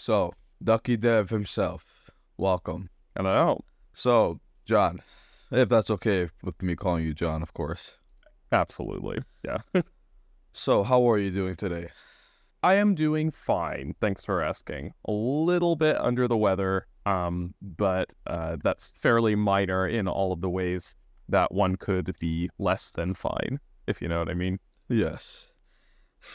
So, Ducky Dev himself, welcome. Hello. So, John, if that's okay with me calling you John, of course. Absolutely. Yeah. So, how are you doing today? I am doing fine. Thanks for asking. A little bit under the weather, um, but uh, that's fairly minor in all of the ways that one could be less than fine, if you know what I mean. Yes.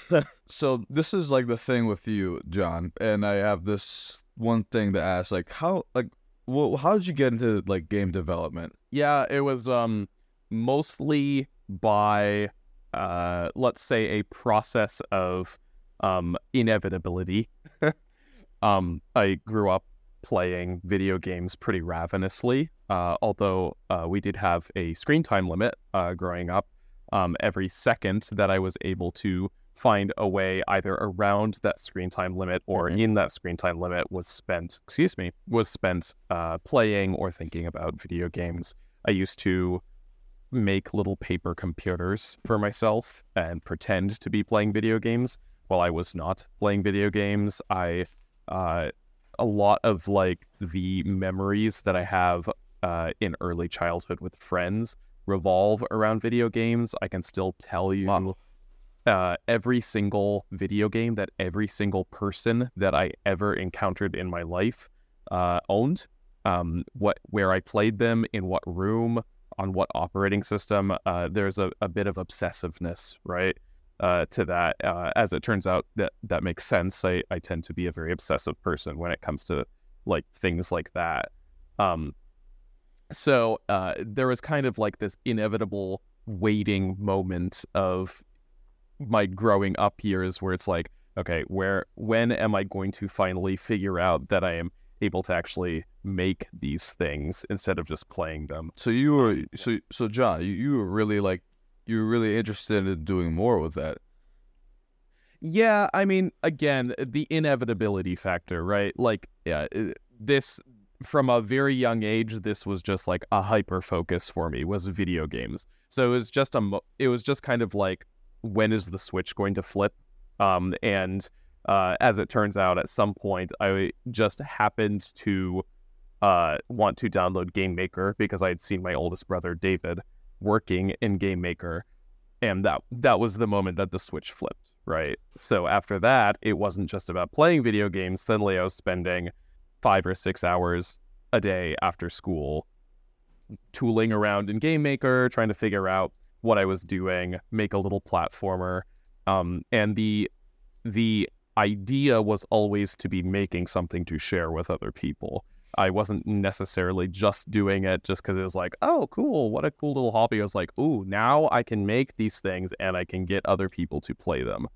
so, this is like the thing with you, John, and I have this one thing to ask like how like well, how did you get into like game development? Yeah, it was um mostly by uh let's say a process of um inevitability. um I grew up playing video games pretty ravenously. Uh, although uh, we did have a screen time limit uh, growing up, um, every second that I was able to find a way either around that screen time limit or Mhm. in that screen time limit was spent, excuse me, was spent uh, playing or thinking about video games. I used to make little paper computers for myself and pretend to be playing video games while I was not playing video games. I, uh, a lot of like the memories that I have uh, in early childhood with friends revolve around video games. I can still tell you Wow. Uh, every single video game that every single person that I ever encountered in my life uh, owned. Um, what where I played them, in what room, on what operating system. Uh, there's a, a bit of obsessiveness, right, uh, to that. Uh, as it turns out, that that makes sense. I, I tend to be a very obsessive person when it comes to like things like that. Um, so uh, there was kind of like this inevitable waiting moment of my growing up years where it's like, okay, where when am I going to finally figure out that I am able to actually make these things instead of just playing them? So you were so so John, you, you were really like you were really interested in doing more with that. Yeah, I mean, again, the inevitability factor, right? Like, yeah, this from a very young age, this was just like a hyper focus for me was video games. So it was just a, mo- it was just kind of like, when is the switch going to flip? Um, and uh, as it turns out, at some point, I just happened to uh, want to download Game Maker because I had seen my oldest brother David working in Game Maker, and that that was the moment that the switch flipped. Right. So after that, it wasn't just about playing video games. Suddenly, I was spending five or six hours a day after school tooling around in Game Maker, trying to figure out what I was doing, make a little platformer. Um, and the the idea was always to be making something to share with other people. I wasn't necessarily just doing it just because it was like, oh, cool, what a cool little hobby. I was like, ooh, now I can make these things and I can get other people to play them.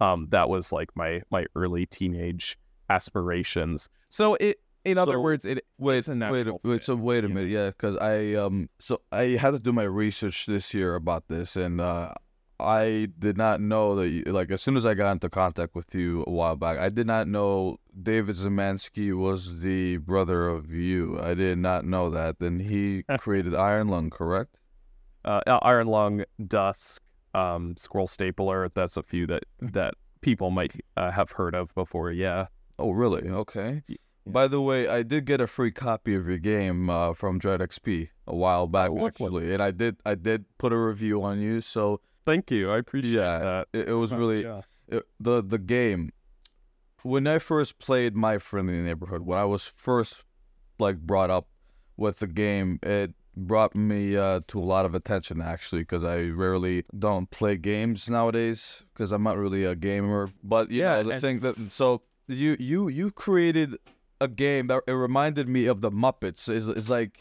Um, that was like my my early teenage aspirations. So it, in other So, words, it Wait, it's a wait, natural wait. So wait a know? minute, yeah, because I um, so I had to do my research this year about this, and uh, I did not know that. You, like as soon as I got into contact with you a while back, I did not know David Szymanski was the brother of you. I did not know that. Then he created Iron Lung, correct? uh, Iron Lung, Dusk, um, Scroll Stapler. That's a few that that people might uh, have heard of before. Yeah. Oh, really? Okay. By the way, I did get a free copy of your game uh, from Dread XP a while back, Oh, what- what- actually, and I did I did put a review on you. So Thank you. I appreciate Yeah, that. it, it was really yeah. it, the the game. When I first played My Friendly Neighborhood, when I was first like brought up with the game, it brought me uh, to a lot of attention actually because I rarely don't play games nowadays because I'm not really a gamer. But you Yeah, know, the and- thing that so you you you created a game that it reminded me of the Muppets. Is is like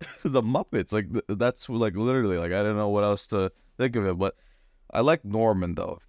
the Muppets. Like that's like literally like I don't know what else to think of it, but I like Norman though.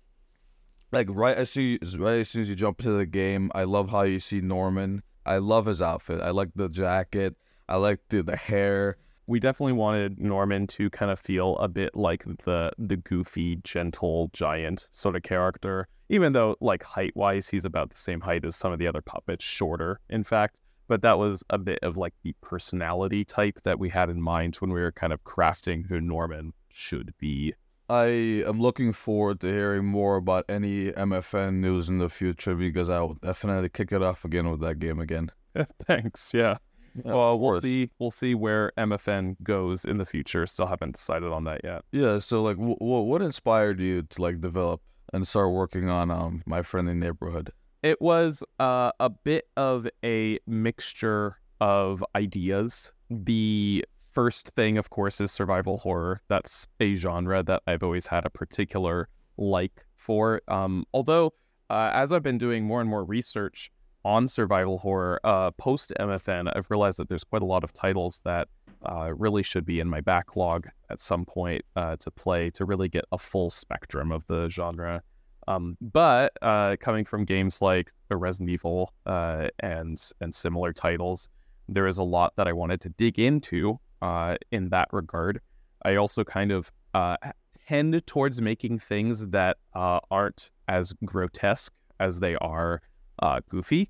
Like right as soon right as soon as you jump into the game, I love how you see Norman. I love his outfit. I like the jacket. I like the the hair. We definitely wanted Norman to kind of feel a bit like the the goofy, gentle giant sort of character. Even though, like height wise, he's about the same height as some of the other puppets, shorter, in fact. But that was a bit of like the personality type that we had in mind when we were kind of crafting who Norman should be. I am looking forward to hearing more about any MFN news in the future because I will definitely kick it off again with that game again. Thanks. Yeah. Yeah, well, we'll course. see. We'll see where MFN goes in the future. Still haven't decided on that yet. Yeah. So like, w- w- what inspired you to like develop and start working on um my friendly neighborhood? It was uh, a bit of a mixture of ideas. The first thing, of course, is survival horror. That's a genre that I've always had a particular like for. Um, although, uh, as I've been doing more and more research on survival horror uh, post MFN, I've realized that there's quite a lot of titles that uh, really should be in my backlog at some point uh, to play to really get a full spectrum of the genre. Um, but uh, coming from games like Resident Evil uh, and and similar titles, there is a lot that I wanted to dig into uh, in that regard. I also kind of tend towards making things that aren't as grotesque as they are uh, goofy.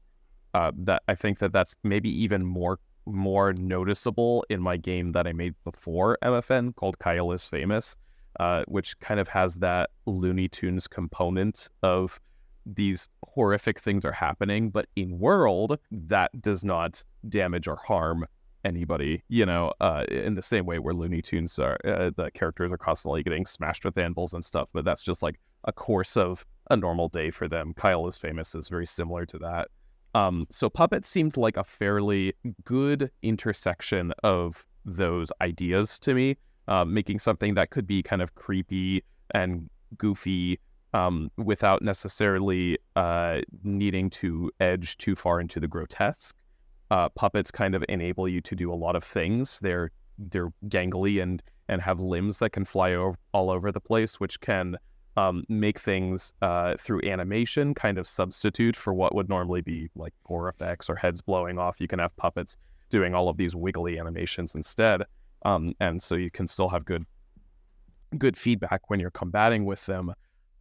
Uh, that I think that that's maybe even more more noticeable in my game that I made before MFN called Kyle is Famous, uh, which kind of has that Looney Tunes component of these horrific things are happening, but in world that does not damage or harm anybody. You know, uh, in the same way where Looney Tunes are, uh, the characters are constantly getting smashed with anvils and stuff, but that's just like a course of a normal day for them. Kyle is famous is very similar to that. Um, so Puppet seemed like a fairly good intersection of those ideas to me, uh, making something that could be kind of creepy and goofy um, without necessarily uh, needing to edge too far into the grotesque. Uh, puppets kind of enable you to do a lot of things. They're they're gangly and and have limbs that can fly o- all over the place, which can um, make things uh, through animation kind of substitute for what would normally be like gore effects or heads blowing off. You can have puppets doing all of these wiggly animations instead, um, and so you can still have good good feedback when you're combating with them,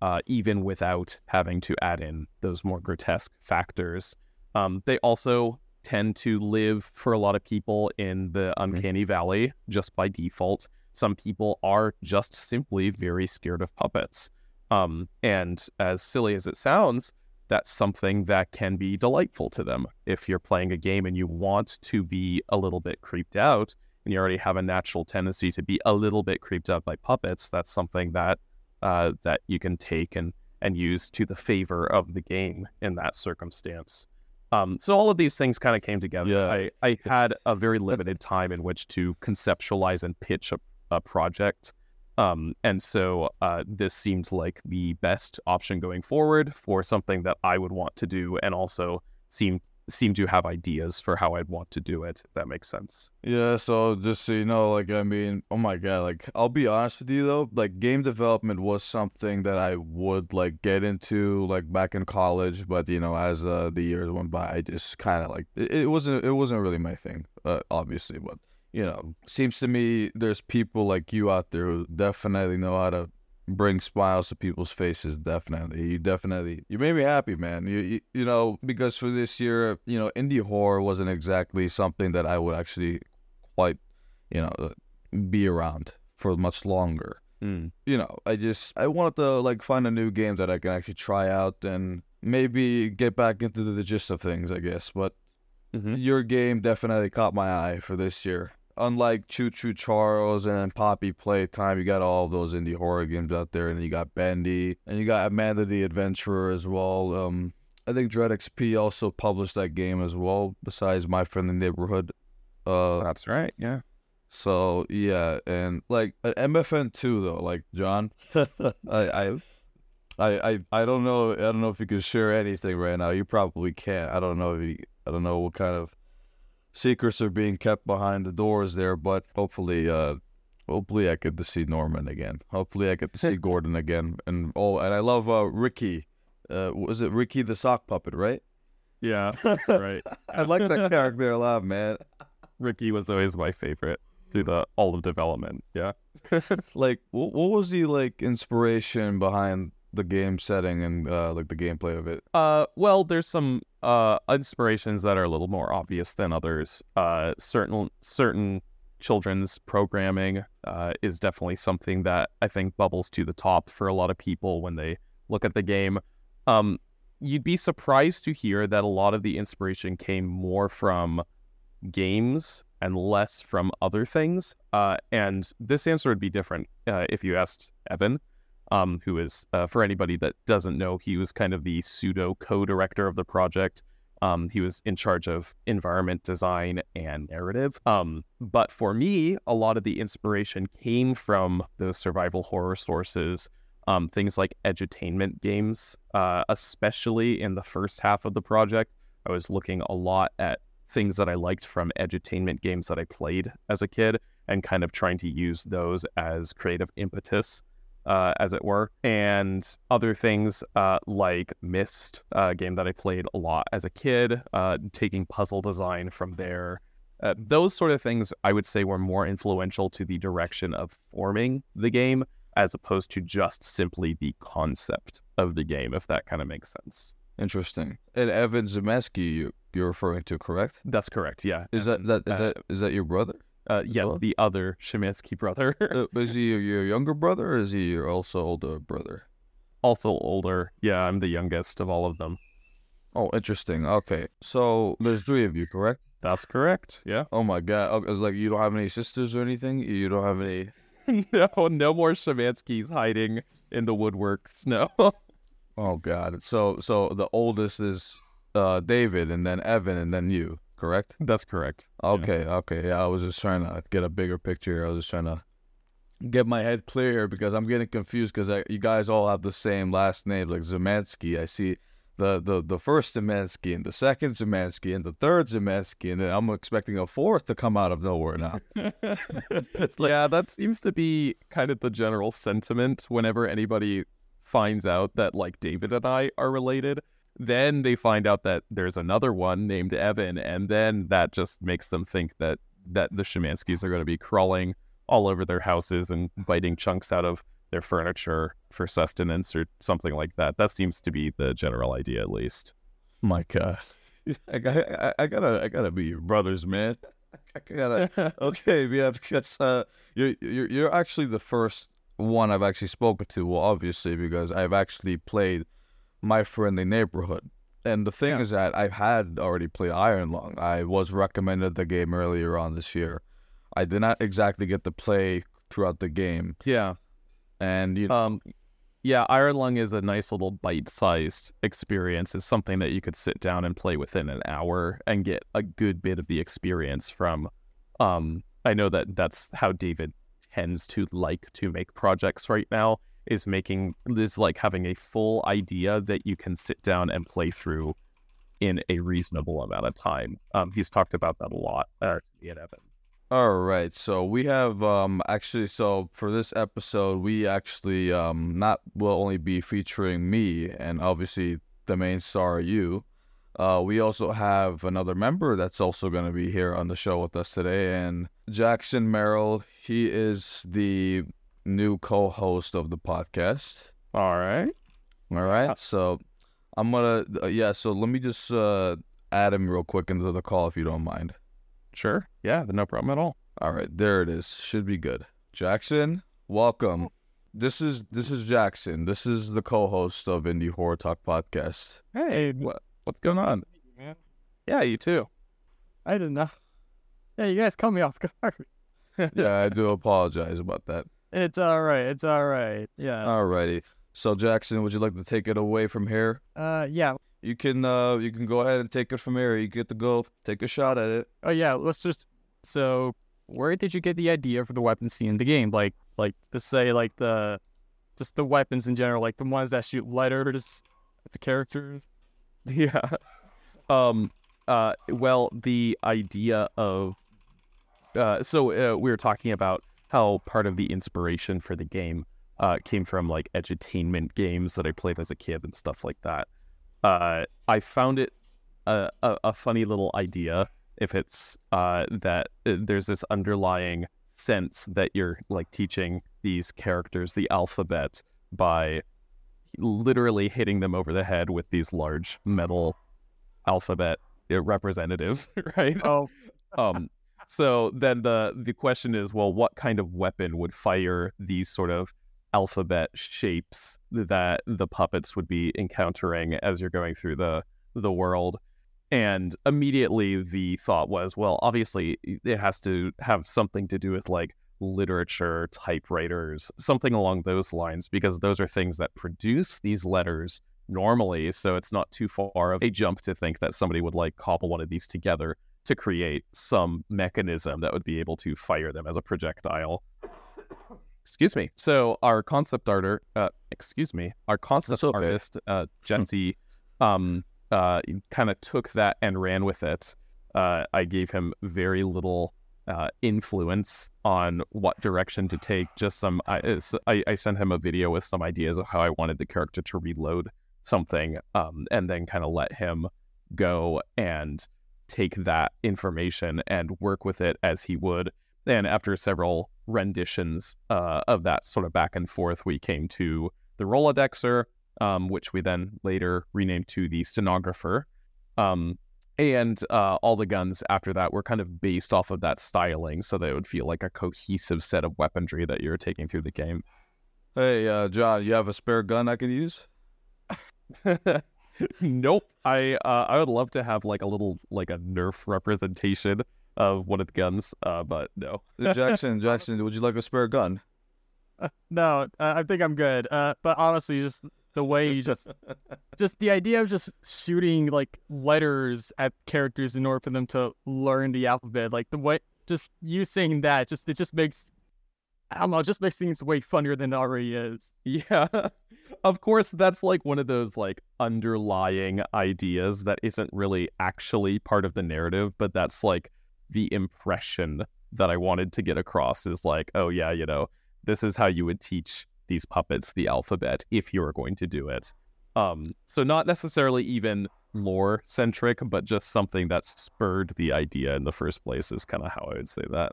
uh, even without having to add in those more grotesque factors. Um, they also tend to live for a lot of people in the uncanny valley just by default. Some people are just simply very scared of puppets. Um, and as silly as it sounds, that's something that can be delightful to them. If you're playing a game and you want to be a little bit creeped out, and you already have a natural tendency to be a little bit creeped out by puppets, that's something that uh, that you can take and and use to the favor of the game in that circumstance. Um, so all of these things kind of came together. Yeah. I, I had a very limited time in which to conceptualize and pitch a, a project. Um, and so uh, this seemed like the best option going forward for something that I would want to do and also seemed seemed to have ideas for how I'd want to do it, if that makes sense. Yeah, so just so you know, like I mean, oh my god, like I'll be honest with you though, like game development was something that I would like get into like back in college, but you know, as uh, the years went by, I just kind of like it, it wasn't it wasn't really my thing, uh, obviously, but you know, seems to me there's people like you out there who definitely know how to bring smiles to people's faces definitely. You definitely you made me happy man. You, you you know because for this year you know indie horror wasn't exactly something that i would actually quite you know be around for much longer. Mm. you know i just i wanted to like find a new game that i can actually try out and maybe get back into the gist of things i guess. But Mhm. your game definitely caught my eye for this year unlike Choo Choo Charles and Poppy Playtime, you got all those indie horror games out there, and you got Bendy, and you got Amanda the Adventurer as well. Um, I think Dread XP also published that game as well, besides My Friendly Neighborhood. Uh, That's right. Yeah. so yeah, and like an MFN two though, like John, I, I, I, I, I don't know, I don't know if you can share anything right now. You probably can't. I don't know if you, I don't know what kind of secrets are being kept behind the doors there, but hopefully, uh, hopefully I get to see Norman again. Hopefully I get to see Gordon again, and oh, and I love uh Ricky. Uh, was it Ricky the sock puppet, right? Yeah. right. I like that character a lot, man. Ricky was always my favorite through the all of development. Yeah. like what, what was the like inspiration behind the game setting and uh like the gameplay of it Uh, well, there's some uh inspirations that are a little more obvious than others. Uh, certain certain children's programming uh, is definitely something that I think bubbles to the top for a lot of people when they look at the game. Um, you'd be surprised to hear that a lot of the inspiration came more from games and less from other things. Uh, and this answer would be different uh, if you asked Evan, um, who is, uh, for anybody that doesn't know, he was kind of the pseudo co director of the project. Um, he was in charge of environment design and narrative. Um, but for me, a lot of the inspiration came from those survival horror sources, um, things like edutainment games, uh, especially in the first half of the project. I was looking a lot at things that I liked from edutainment games that I played as a kid and kind of trying to use those as creative impetus uh, as it were, and other things uh, like Myst, a game that I played a lot as a kid, uh, taking puzzle design from there. Uh, those sort of things I would say were more influential to the direction of forming the game as opposed to just simply the concept of the game, if that kind of makes sense. Interesting. And Evan Szymanski, you you're referring to, correct? That's correct. Yeah. Is that that is uh, that is that your brother? Uh, yes, well? the other Szymanski brother, Uh, is he your younger brother, or is he your also older brother? also older. Yeah, I'm the youngest of all of them. Oh, interesting. Okay, so there's three of you, correct? That's correct. Yeah. Oh my god! Oh, it's like you don't have any sisters or anything. You don't have any. no, no more Szymanskis hiding in the woodworks. No. Oh god! So so the oldest is uh David, and then Evan, and then you, correct? That's correct. Okay, okay. Yeah, I was just trying to get a bigger picture. I was just trying to get my head clear because I'm getting confused because you guys all have the same last name, like Szymanski. I see the the the first Szymanski and the second Szymanski and the third Szymanski, and then I'm expecting a fourth to come out of nowhere now. yeah, that seems to be kind of the general sentiment whenever anybody finds out that like David and I are related. Then they find out that there's another one named Evan, and then that just makes them think that that the Szymanskis are going to be crawling all over their houses and biting chunks out of their furniture for sustenance or something like that. That seems to be the general idea, at least. My God, I, I, I gotta I gotta be your brothers, man. I gotta okay, yeah, because uh, you're you're you're actually the first one I've actually spoken to. Well, obviously because I've actually played my friendly neighborhood, and the thing Yeah. is that I've had already played Iron Lung. I was recommended the game earlier on this year. I did not exactly get to play throughout the game, Yeah. and you know, Um, yeah, Iron Lung is a nice little bite-sized experience. It's something that you could sit down and play within an hour and get a good bit of the experience from. Um, I know that that's how David tends to like to make projects right now. Is making is like having a full idea that you can sit down and play through in a reasonable amount of time. Um, he's talked about that a lot. Uh, and Evan. All right, so we have um actually so for this episode we actually um not will only be featuring me and obviously the main star you. Uh we also have another member that's also going to be here on the show with us today and Jackson Merrill, he is the new co-host of the podcast. All right. All right. So I'm going to yeah, so let me just uh add him real quick into the call if you don't mind. Sure. Yeah. No problem at all. All right, there it is. Should be good. Jackson, welcome. This is this is Jackson. This is the co-host of Indie Horror Talk podcast. Hey, what what's going on? man. Yeah, you too. I didn't know. Yeah, you guys caught me off guard. Yeah, I do apologize about that. It's all right. It's all right. Yeah. Alrighty. So Jackson, would you like to take it away from here? Uh, yeah. You can uh you can go ahead and take it from here. You get to go take a shot at it. Oh yeah. Let's just. So, where did you get the idea for the weapon scene in the game? Like, like to say like the, just the weapons in general, like the ones that shoot letters at the characters. Yeah. Um. Uh. Well, the idea of. Uh. So uh, we were talking about how part of the inspiration for the game uh came from like edutainment games that I played as a kid and stuff like that. Uh. I found it a a, a funny little idea. If it's uh that uh, there's this underlying sense that you're like teaching these characters the alphabet by literally hitting them over the head with these large metal alphabet uh, representatives, right? Oh, Um, so then the the question is, well, what kind of weapon would fire these sort of alphabet shapes that the puppets would be encountering as you're going through the the world? And immediately the thought was, well, obviously it has to have something to do with like literature, typewriters, something along those lines, because those are things that produce these letters normally. So it's not too far of a jump to think that somebody would like cobble one of these together to create some mechanism that would be able to fire them as a projectile. Excuse me. So our concept arter, uh, excuse me, our concept okay. artist, uh, Jesse, um, uh, kind of took that and ran with it. Uh, I gave him very little uh, influence on what direction to take. Just some, I, I, I sent him a video with some ideas of how I wanted the character to reload something, um, and then kind of let him go and take that information and work with it as he would. And after several renditions uh, of that sort of back and forth, we came to the Rolodexer, um, which we then later renamed to the Stenographer. Um, and uh, all the guns after that were kind of based off of that styling so that it would feel like a cohesive set of weaponry that you're taking through the game. Hey, uh, John, you have a spare gun I could use? nope. I uh, I would love to have like a little like a Nerf representation of one of the guns, uh, but no. Uh, Jackson, Jackson, would you like a spare gun? No, uh, I think I'm good. Uh, but honestly, just the way you just, just the idea of just shooting like letters at characters in order for them to learn the alphabet, like the way, just you saying that, just it just makes, I don't know, just makes things way funnier than it already is. Yeah. Of course, that's like one of those like underlying ideas that isn't really actually part of the narrative, but that's like the impression that I wanted to get across is like, oh yeah, you know, this is how you would teach these puppets the alphabet if you were going to do it. Um, so not necessarily even lore centric, but just something that spurred the idea in the first place is kind of how I would say that.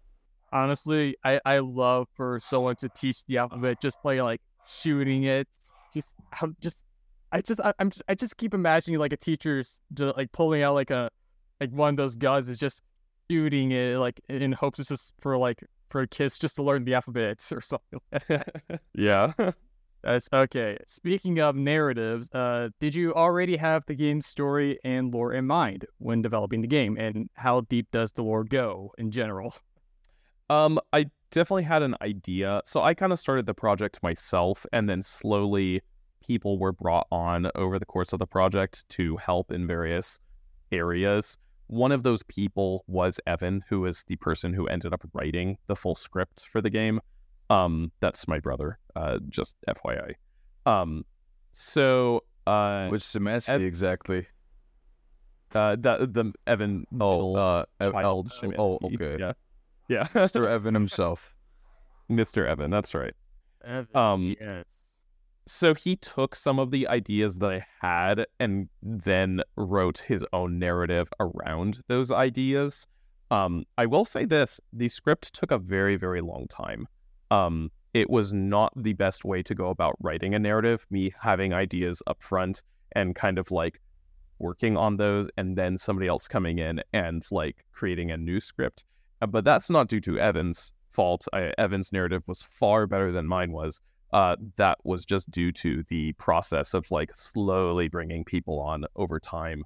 Honestly, I I love for someone to teach the alphabet just by like shooting it. Just I'm just I just I, I'm just I just keep imagining like a teacher's just like pulling out like a like one of those guns is just shooting it like in hopes it's just for like for kids just to learn the alphabets or something. like that. yeah. That's okay. Speaking of narratives, uh, did you already have the game's story and lore in mind when developing the game, and how deep does the lore go in general? Um, I definitely had an idea. So I kind of started the project myself, and then slowly people were brought on over the course of the project to help in various areas. One of those people was Evan, who is the person who ended up writing the full script for the game. Um, that's my brother. Uh, just FYI. Um, so uh, Which Szymanski Ev- exactly? uh, the the Evan. Oh, middle uh, child oh, oh, okay. Yeah, yeah. Mr. Evan himself. Mr. Evan. That's right. Um, yes. so he took some of the ideas that I had and then wrote his own narrative around those ideas. Um, I will say this: the script took a very, very long time. Um, it was not the best way to go about writing a narrative. Me having ideas up front and kind of like working on those, and then somebody else coming in and like creating a new script. Uh, But that's not due to Evan's fault. I, Evan's narrative was far better than mine was uh, that was just due to the process of like slowly bringing people on over time.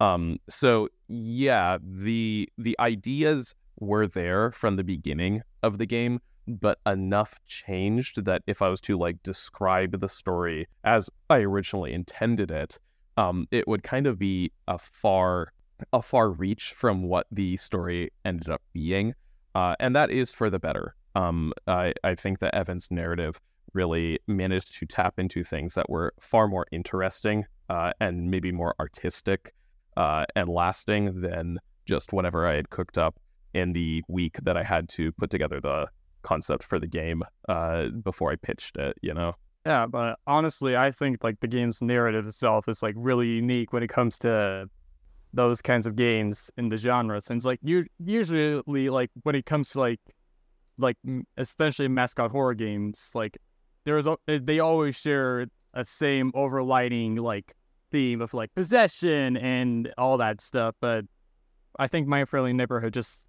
Um, so yeah, the the ideas were there from the beginning of the game, but enough changed that if I was to like describe the story as I originally intended it, um, it would kind of be a far a far reach from what the story ended up being, uh, and that is for the better. Um, I I think that Evan's narrative really managed to tap into things that were far more interesting uh, and maybe more artistic uh, and lasting than just whatever I had cooked up in the week that I had to put together the concept for the game uh, before I pitched it. You know. Yeah, but honestly, I think like the game's narrative itself is like really unique when it comes to those kinds of games in the genre. Since like you usually like when it comes to like like especially mascot horror games, like there's a- eh, they always share a same overlighting like theme of like possession and all that stuff. But I think My Friendly Neighborhood just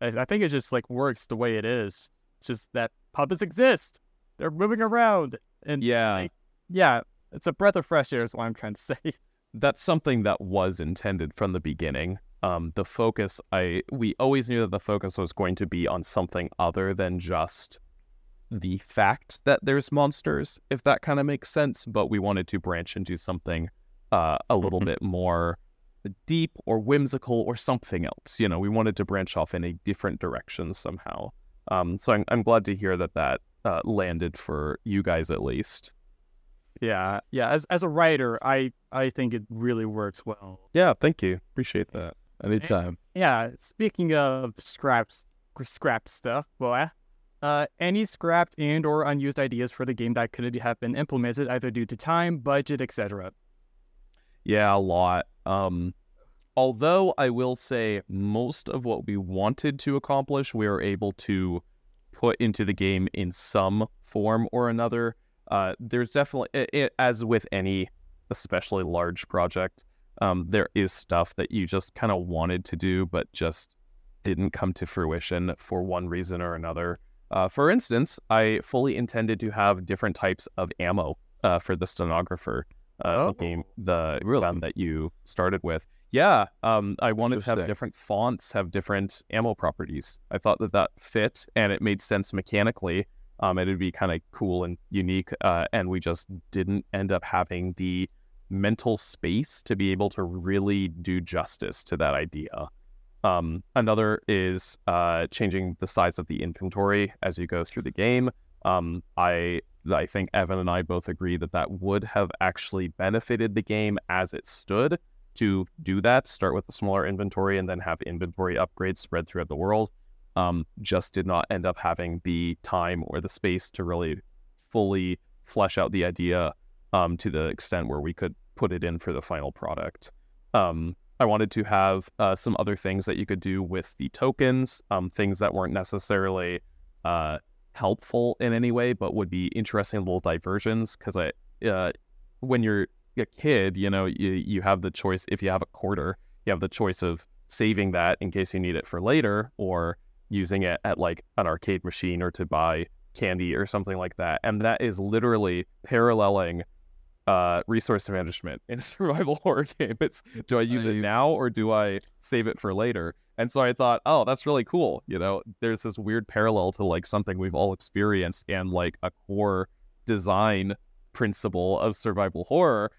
I, I think it just like works the way it is. It's just that puppets exist. They're moving around, and Yeah. like, yeah, it's a breath of fresh air. Is what I'm trying to say. That's something that was intended from the beginning. Um, the focus, I we always knew that the focus was going to be on something other than just the fact that there's monsters, if that kind of makes sense. But we wanted to branch into something uh, a little bit more deep or whimsical or something else. You know, we wanted to branch off in a different direction somehow. Um, so I'm I'm glad to hear that that uh, landed for you guys at least. Yeah, yeah. As as a writer, I I think it really works well. Yeah, thank you. Appreciate that. Anytime. Yeah. Speaking of scraps, scrap stuff, boy. Uh, any scrapped and or unused ideas for the game that could have been implemented either due to time, budget, etc. Yeah, a lot. Um, although I will say most of what we wanted to accomplish, we were able to put into the game in some form or another. Uh, there's definitely, i i as with any, especially large project, um, there is stuff that you just kind of wanted to do, but just didn't come to fruition for one reason or another. Uh, for instance, I fully intended to have different types of ammo uh, for the stenographer uh, Oh. game, the Really? one that you started with. Yeah, um, I wanted to have different fonts, have different ammo properties. I thought that that fit and it made sense mechanically. Um, it'd be kind of cool and unique, uh, and we just didn't end up having the mental space to be able to really do justice to that idea. Um, another is uh, changing the size of the inventory as you go through the game. Um, I I think Evan and I both agree that that would have actually benefited the game as it stood to do that. Start with a smaller inventory and then have inventory upgrades spread throughout the world. Um, just did not end up having the time or the space to really fully flesh out the idea um, to the extent where we could put it in for the final product. Um, I wanted to have uh, some other things that you could do with the tokens, um, things that weren't necessarily uh, helpful in any way, but would be interesting little diversions. Because I, uh, when you're a kid, you know, you you have the choice. If you have a quarter, you have the choice of saving that in case you need it for later, or using it at like an arcade machine or to buy candy or something like that. And that is literally paralleling uh, resource management in a survival horror game. It's do I use it now or do I save it for later? And so I thought, oh, that's really cool. You know, there's this weird parallel to like something we've all experienced and like a core design principle of survival horror.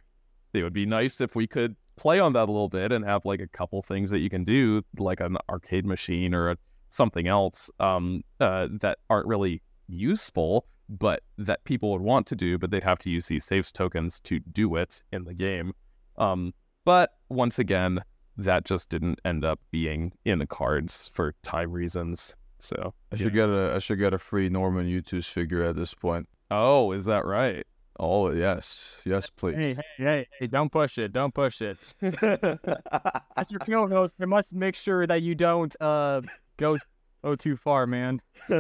It would be nice if we could play on that a little bit and have like a couple things that you can do, like an arcade machine or a, something else um, uh, that aren't really useful, but that people would want to do, but they'd have to use these saves tokens to do it in the game. Um, but once again, that just didn't end up being in the cards for time reasons. So, I should get a I should get a free Norman U2's figure at this point. oh, is that right? Oh yes, yes, please. Hey, hey, hey, hey! Don't push it! Don't push it! As your co-host, I must make sure that you don't uh go go too far, man.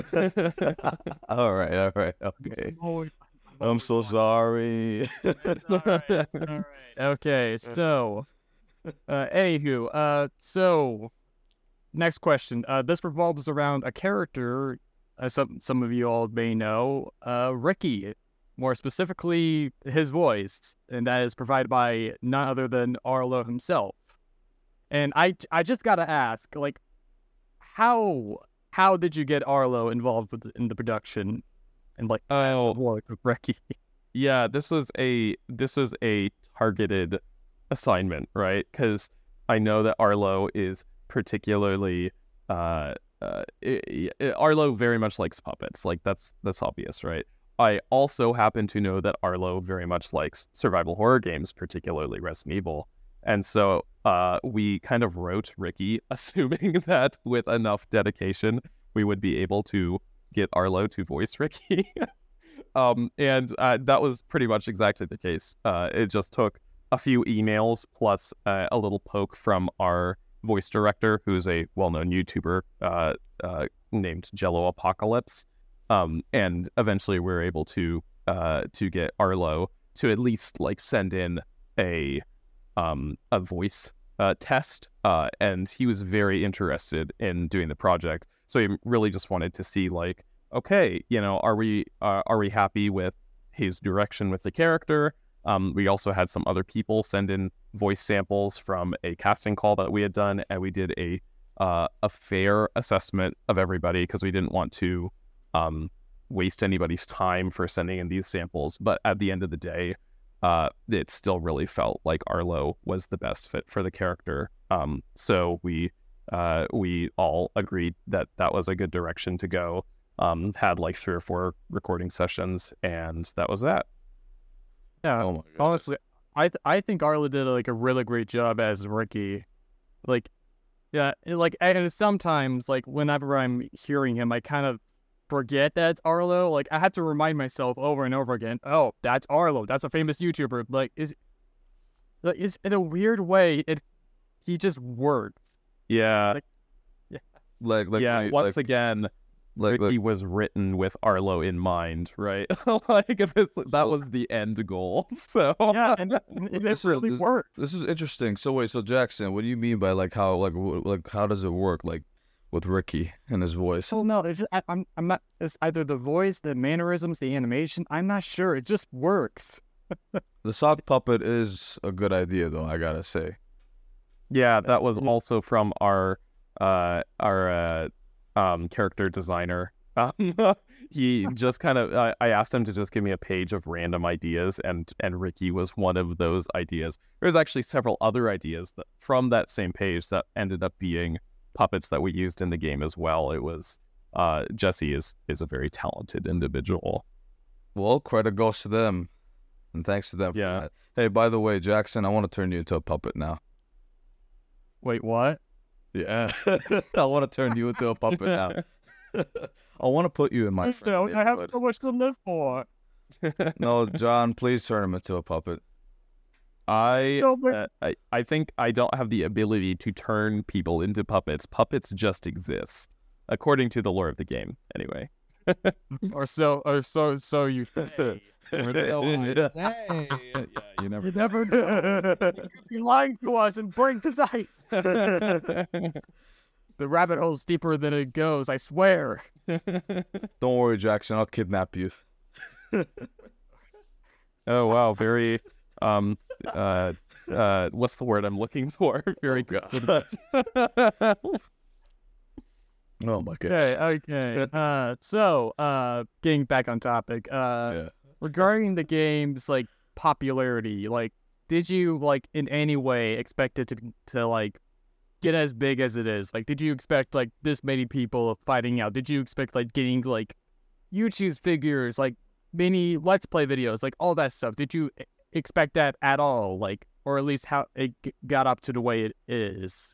all right, all right, okay. I'm so sorry. All right, all right. Okay, so, uh, anywho, uh, so next question. Uh, this revolves around a character. Uh, some some of you all may know, uh, Ricky. More specifically, his voice, and that is provided by none other than Arlo himself. And I I just gotta ask, like, how how did you get Arlo involved with in the production, and like, Oh, of Ricky? Yeah, this was a this was a targeted assignment, right? Because I know that Arlo is particularly uh, uh, i- i- Arlo very much likes puppets. Like that's that's obvious, right? I also happen to know that Arlo very much likes survival horror games, particularly Resident Evil. And so uh, we kind of wrote Ricky, assuming that with enough dedication, we would be able to get Arlo to voice Ricky. um, and uh, that was pretty much exactly the case. Uh, it just took a few emails plus uh, a little poke from our voice director, who's a well-known YouTuber uh, uh, named Jello Apocalypse. Um, and eventually, we were able to to get Arlo to at least like send in a um, a voice uh, test, uh, and he was very interested in doing the project. So he really just wanted to see, like, okay, you know, are we uh, are we happy with his direction with the character? Um, we also had some other people send in voice samples from a casting call that we had done, and we did a uh, a fair assessment of everybody because we didn't want to um, waste anybody's time for sending in these samples. But at the end of the day, uh, it still really felt like Arlo was the best fit for the character. Um, so we uh, we all agreed that that was a good direction to go. Um, had like three or four recording sessions, and that was that. Yeah, Oh honestly, I th- I think Arlo did like a really great job as Ricky. Like, yeah, like and sometimes like whenever I'm hearing him, I kind of forget that it's Arlo. Like I have to remind myself over and over again. Oh, that's Arlo. That's a famous YouTuber. Like is like is in a weird way it he just works. Yeah, Like like yeah. you- Once like, again, like, like was written with Arlo in mind, right? like if it's, that was the end goal. So Yeah, and This is- really works. This is interesting. So wait, so Jackson, what do you mean by like how like like how does it work like with Ricky and his voice? Oh no, it's just, I, I'm I'm not. It's either the voice, the mannerisms, the animation. I'm not sure. It just works. The sock puppet is a good idea though, I gotta say. Yeah, that was Mhm. also from our uh our uh um character designer. Um, he just kind of uh, I asked him to just give me a page of random ideas and and Ricky was one of those ideas. There's actually several other ideas that from that same page that ended up being puppets that we used in the game as well. It was uh Jesse is is a very talented individual. Well, credit goes to them, and thanks to them. for Yeah. that. Hey, by the way, Jackson, I want to turn you into a puppet now. Wait, what? Yeah, I want to turn you into a puppet now. I want to put you in my. Still, I have but- so much to live for. No, John, please turn him into a puppet. I So much- Uh, I, I think I don't have the ability to turn people into puppets. Puppets just exist, according to the lore of the game. Anyway, or so, or so, so you say. Or so say. yeah, you never. You never know. You're lying to us and bring to sight. The rabbit hole's deeper than it goes. I swear. Don't worry, Jackson. I'll kidnap you. oh wow, very um uh uh what's the word I'm looking for? Very good. Oh my god. Okay, okay. Uh, so, uh, getting back on topic. Uh, Yeah. regarding the game's like popularity, like, did you like in any way expect it to to like get as big as it is? Like, did you expect like this many people fighting out? Did you expect like getting like YouTube figures, like many Let's Play videos, like all that stuff? Did you expect that at all? Like, or at least how it got up to the way it is?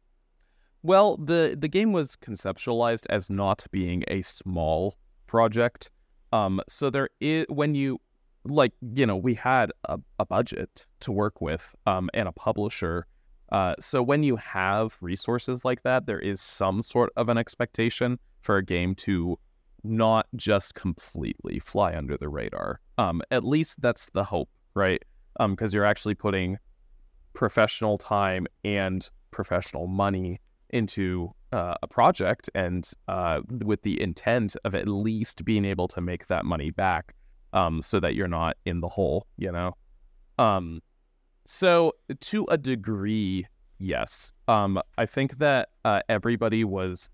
Well, the the game was conceptualized as not being a small project. Um, so there is when you like, you know, we had a, a budget to work with, um, and a publisher. Uh, so when you have resources like that, there is some sort of an expectation for a game to not just completely fly under the radar. Um, at least that's the hope, right? Um, because you're actually putting professional time and professional money into uh, a project and uh, with the intent of at least being able to make that money back um, so that you're not in the hole, you know? Um, so, to a degree, yes. Um, I think that uh, everybody was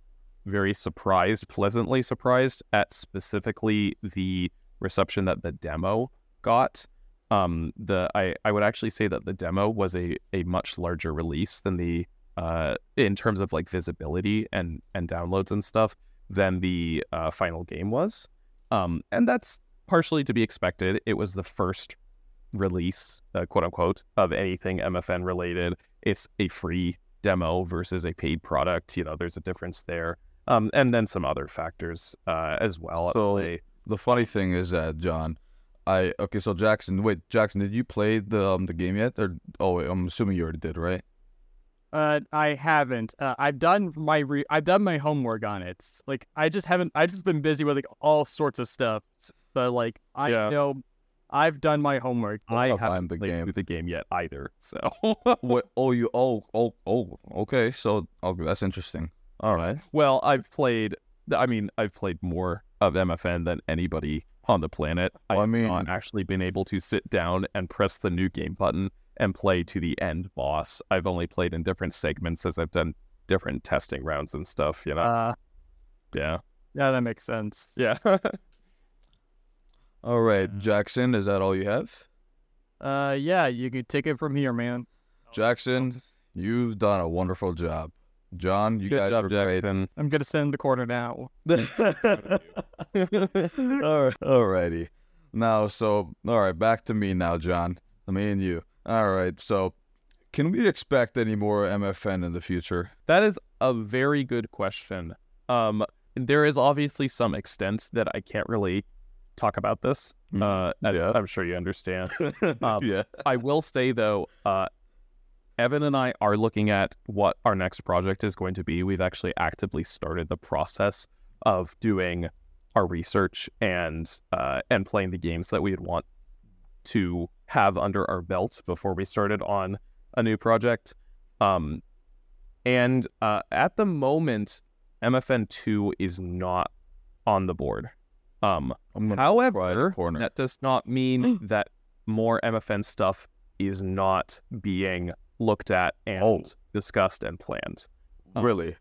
very surprised, pleasantly surprised at specifically the reception that the demo got. Um, the I, I would actually say that the demo was a, a much larger release than the uh, in terms of like visibility and and downloads and stuff than the uh, final game was. Um, and that's partially to be expected. It was the first release, uh, quote unquote, of anything MFN related. It's a free demo versus a paid product. You know, there's a difference there. Um, and then some other factors uh, as well. So- The funny thing is that John, I okay. So Jackson, wait, Jackson, did you play the um the game yet? Or oh, wait, I'm assuming you already did, right? Uh, I haven't. Uh, I've done my re- I've done my homework on it. Like I just haven't. I've just been busy with like all sorts of stuff. But like I Yeah. know I've done my homework. I I'll haven't the played game. the game yet either. So What? Oh, you. Oh, oh, oh. Okay. So, oh, that's interesting. All right. well, I've played. I mean, I've played more of MFN than anybody on the planet. Well, I I've mean- not actually been able to sit down and press the new game button and play to the end boss. I've only played in different segments as I've done different testing rounds and stuff. You know. Uh, yeah. yeah, that makes sense. Yeah. All right. Jackson. Is that all you have? Uh, yeah, you can take it from here, man. Jackson, you've done a wonderful job. John, you Good guys job, were great. Jackson. I'm gonna send the corner now. all right, alrighty. Now, so all right, back to me now, John. Me and you. All right. So, can we expect any more MFN in the future? That is a very good question. Um, there is obviously some extent that I can't really talk about this. Hmm. Uh, as Yeah. I'm sure you understand. Um, yeah. I will say though, uh, Evan and I are looking at what our next project is going to be. We've actually actively started the process of doing our research and uh, and playing the games that we would want to have under our belt before we started on a new project. Um, and uh, at the moment, MFN two is not on the board. Um, However, that does not mean that more MFN stuff is not being looked at and Oh. discussed and planned. um, really?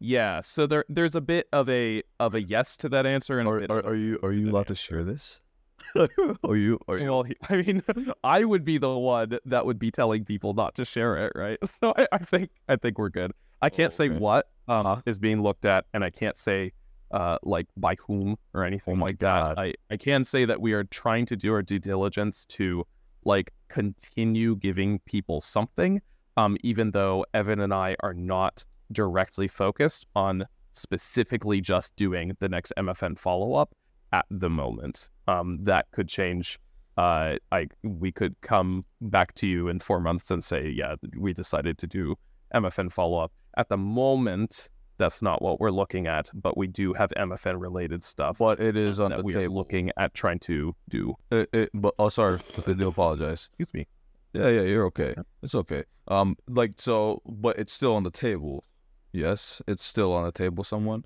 Yeah, so there there's a bit of a of a yes to that answer and Are, are, are you are you allowed to share this? are you are you? well, I mean, I would be the one that would be telling people not to share it, right? So I, I think I think we're good. I can't say Okay. what um, Uh-huh. is being looked at, and I can't say uh, like by whom or anything Oh my like God. that. I, I can say that we are trying to do our due diligence to like continue giving people something, um, even though Evan and I are not directly focused on specifically just doing the next MFN follow up at the moment. Um, that could change. Uh, I we could come back to you in four months and say, yeah, we decided to do MFN follow up. At the moment, that's not what we're looking at, but we do have MFN related stuff But it is on that the we are looking at trying to do. It, it, but oh, sorry. I do apologize. Excuse me. Yeah, yeah, you're okay. It's okay. Um, like so, but it's still on the table. Yes, it's still on the table. Someone.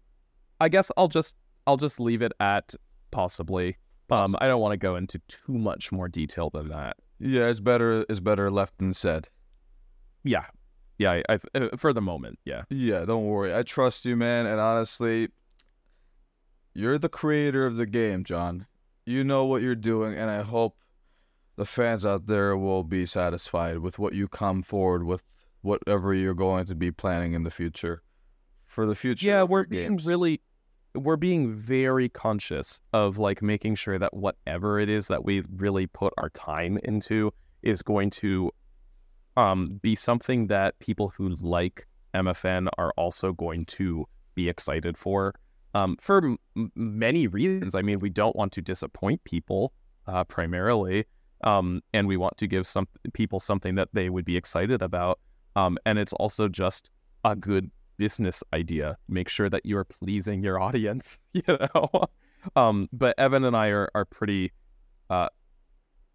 I guess I'll just I'll just leave it at possibly. Um, I don't want to go into too much more detail than that. Yeah, it's better. It's better left than said. Yeah, yeah. I, I've, uh, for the moment, yeah. Yeah, don't worry. I trust you, man. And honestly, you're the creator of the game, John. You know what you're doing, and I hope the fans out there will be satisfied with what you come forward with, whatever you're going to be planning in the future. For the future, Yeah, we're your being games. really we're being very conscious of like making sure that whatever it is that we really put our time into is going to um be something that people who like MFN are also going to be excited for um for m- many reasons. I mean, we don't want to disappoint people uh primarily um and we want to give some people something that they would be excited about um and it's also just a good business idea. Make sure that you are pleasing your audience, you know. um, but Evan and I are are pretty, uh,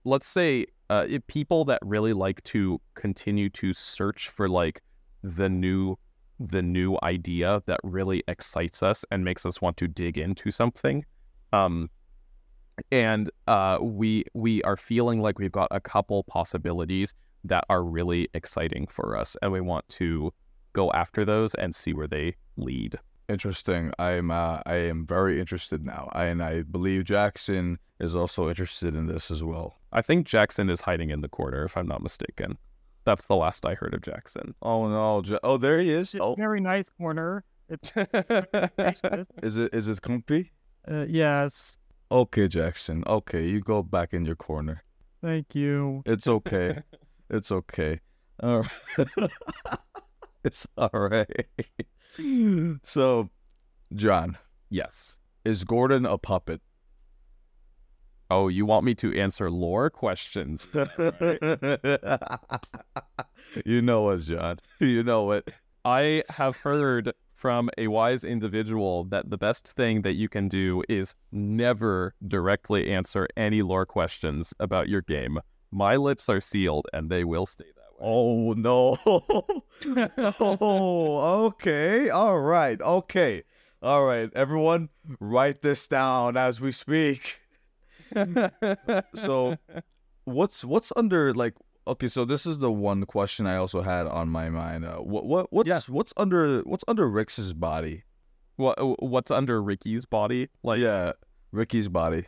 let's say, uh, people that really like to continue to search for like the new the new idea that really excites us and makes us want to dig into something. Um, and uh, we we are feeling like we've got a couple possibilities that are really exciting for us, and we want to go after those and see where they lead. Interesting. I'm uh, I am very interested now, and I believe Jackson is also interested in this as well. I think Jackson is hiding in the corner, if I'm not mistaken. That's the last I heard of Jackson. Oh no! Ja- oh, there he is. It's Oh, Very nice corner. It's is it is it comfy? uh, yes. Okay, Jackson. Okay, you go back in your corner. Thank you. It's okay. it's okay. All right. it's all right. so, John, yes. is Gordon a puppet? Oh, you want me to answer lore questions? you know it, John. You know it. I have heard from a wise individual that the best thing that you can do is never directly answer any lore questions about your game. My lips are sealed and they will stay that. Oh no. oh, okay. All right. Okay. All right. Everyone, write this down as we speak. So, what's what's under like okay, so this is the one question I also had on my mind. Uh, what what what's Yeah. what's under what's under Rick's body? what what's under Ricky's body? Like yeah, Ricky's body.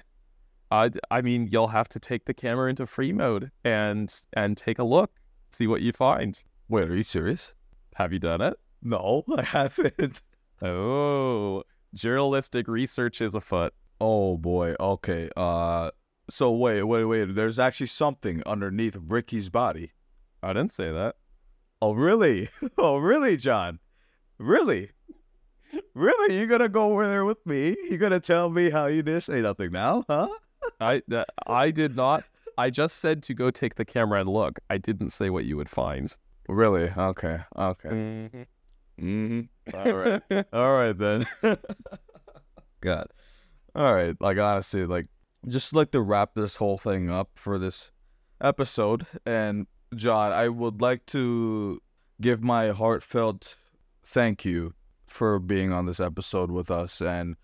I, I mean, you'll have to take the camera into free mode and and take a look, see what you find. Wait, are you serious? Have you done it? No, I haven't. Oh, journalistic research is afoot. Oh boy. Okay. Uh so wait, wait, wait. There's actually something underneath Ricky's body. I didn't say that. Oh really? Oh really, John? Really? Really? You gonna go over there with me? You gonna tell me how you didn't say nothing now, huh? I that I did not. I just said to go take the camera and look. I didn't say what you would find. Really? Okay. Okay. Mm-hmm. Mm-hmm. All right. All right then. God. All right. Like honestly, like just like to wrap this whole thing up for this episode. And John, I would like to give my heartfelt thank you for being on this episode with us. And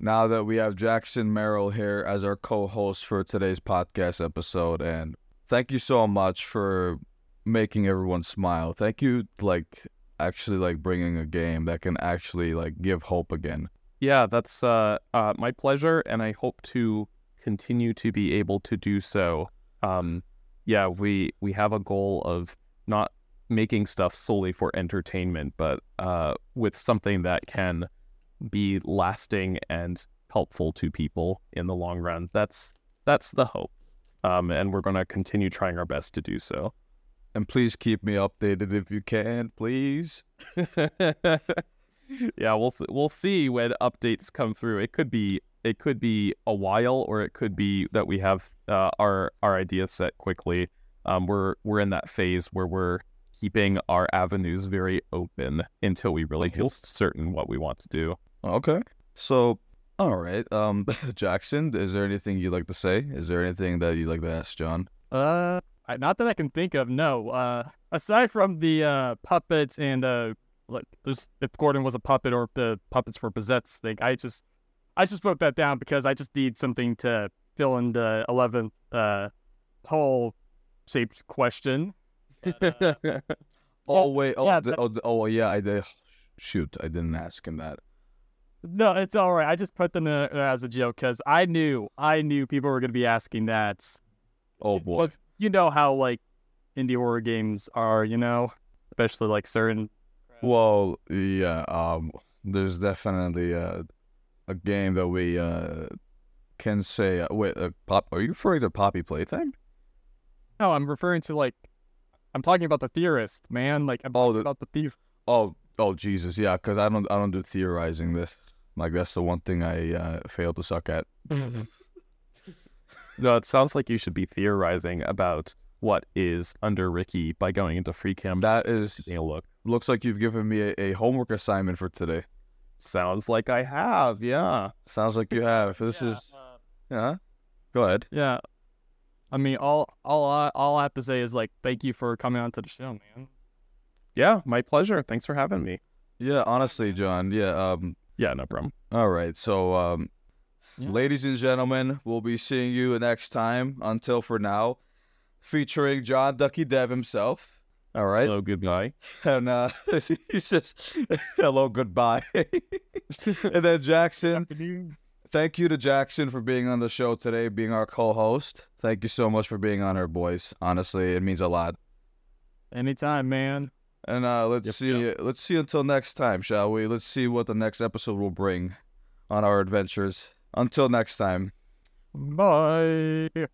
now that we have Jackson Merrill here as our co-host for today's podcast episode, and thank you so much for making everyone smile. Thank you, like actually like bringing a game that can actually like give hope again. Yeah, that's uh, uh, my pleasure, and I hope to continue to be able to do so. Um, yeah, we we have a goal of not making stuff solely for entertainment, but uh, with something that can be lasting and helpful to people in the long run. That's that's the hope, um, and we're going to continue trying our best to do so. And please keep me updated if you can, please. yeah, we'll we'll see when updates come through. It could be it could be a while, or it could be that we have uh, our our ideas set quickly. Um, we're we're in that phase where we're keeping our avenues very open until we really feel certain what we want to do. Okay. So, all right. Um, Jackson, is there anything you'd like to say? Is there anything that you'd like to ask John? Uh, not that I can think of. No. Uh, aside from the uh puppets and uh, like this, if Gordon was a puppet or if the puppets were possessed thing, I just, I just wrote that down because I just need something to fill in the eleventh uh hole shaped question. But, uh, Oh wait. Oh, yeah, th- oh, oh yeah. I did. Shoot, I didn't ask him that. No, it's all right. I just put them as a joke because I knew, I knew people were gonna be asking that. Oh boy. You know how like indie horror games are, you know, especially like certain. Well, yeah. Um, there's definitely uh, a game that we uh can say. Uh, wait, uh, pop. Are you referring to Poppy Playtime? No, I'm referring to like, I'm talking about the theorist, man. Like, I'm Oh, the- about the theor. Oh, oh Jesus, yeah. Because I don't, I don't do theorizing. This, like, that's the one thing I uh, fail to suck at. No, it sounds like you should be theorizing about what is under Ricky by going into free cam. That is taking a look. looks like you've given me a, a homework assignment for today. Sounds like I have, yeah. Sounds like you have. This Yeah, is uh, yeah. Go ahead. yeah. I mean, all all I all I have to say is like, thank you for coming on to the show, man. Yeah, my pleasure. Thanks for having me. Yeah, honestly, John. Yeah. Um. Yeah, no problem. All right. So, um, Yeah. ladies and gentlemen, we'll be seeing you next time. Until for now, featuring John Ducky Dev himself. All right. Hello, goodbye. And uh, he's just hello, goodbye. and then Jackson. Thank you to Jackson for being on the show today, being our co-host. Thank you so much for being on our boys. Honestly, it means a lot. Anytime, man. And uh, let's Yep, see. Let's see until next time, shall we? Let's see what the next episode will bring on our adventures. Until next time. Bye.